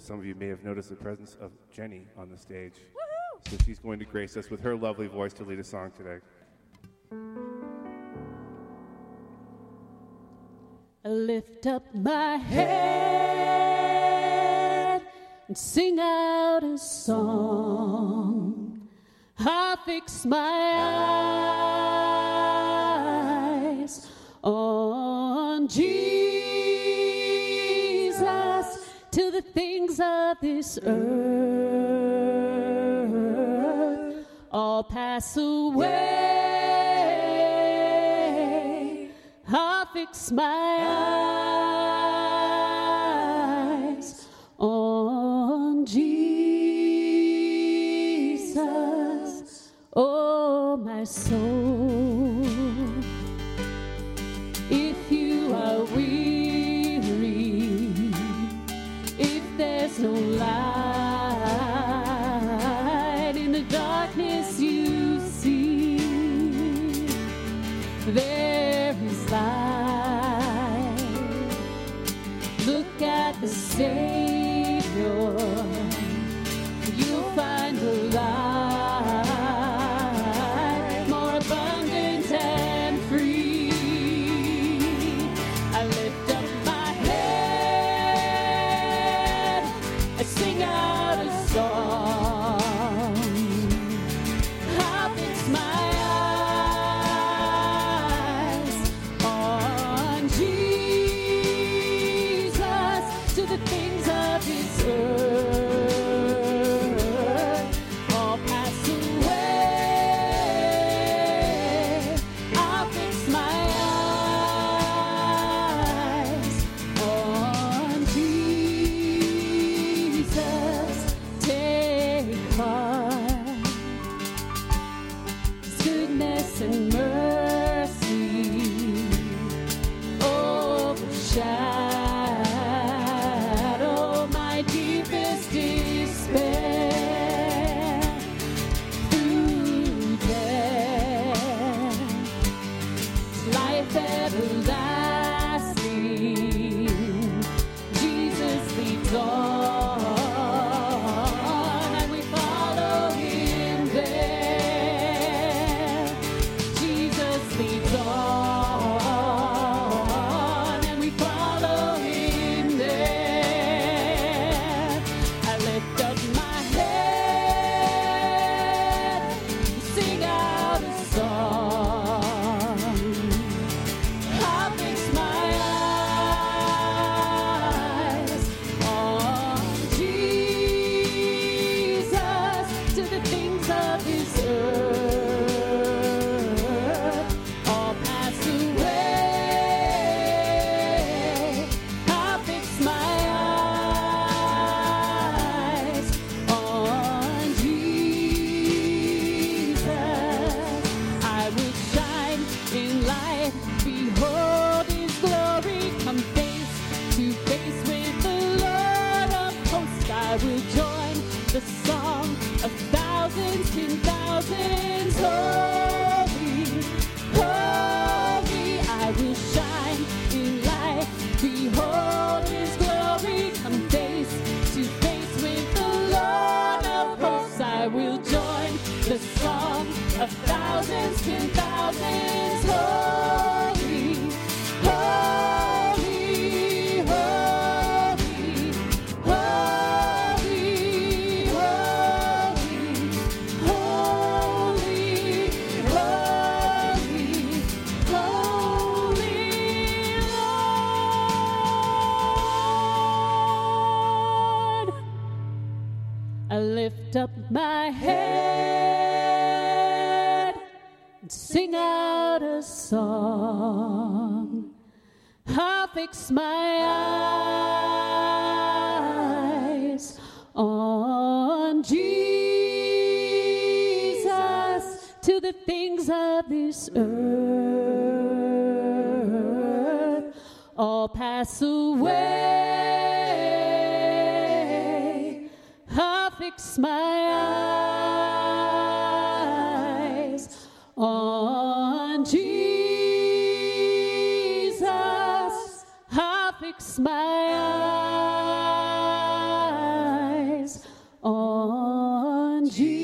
some of you may have noticed the presence of Jenny on the stage. So she's going to grace us with her lovely voice to lead a song today. I lift up my head and sing out a song. I fix my eyes on Jesus till the things of this earth all pass away. I'll fix my eyes on Jesus, oh my soul. There is light. Look at the Savior, and mercy of hosts. I will join the song of thousands, ten thousands. Holy, I lift up my head and sing out a song. I'll fix my eyes on Jesus to the things of this earth all pass away. my eyes on Jesus. I fix my eyes on Jesus.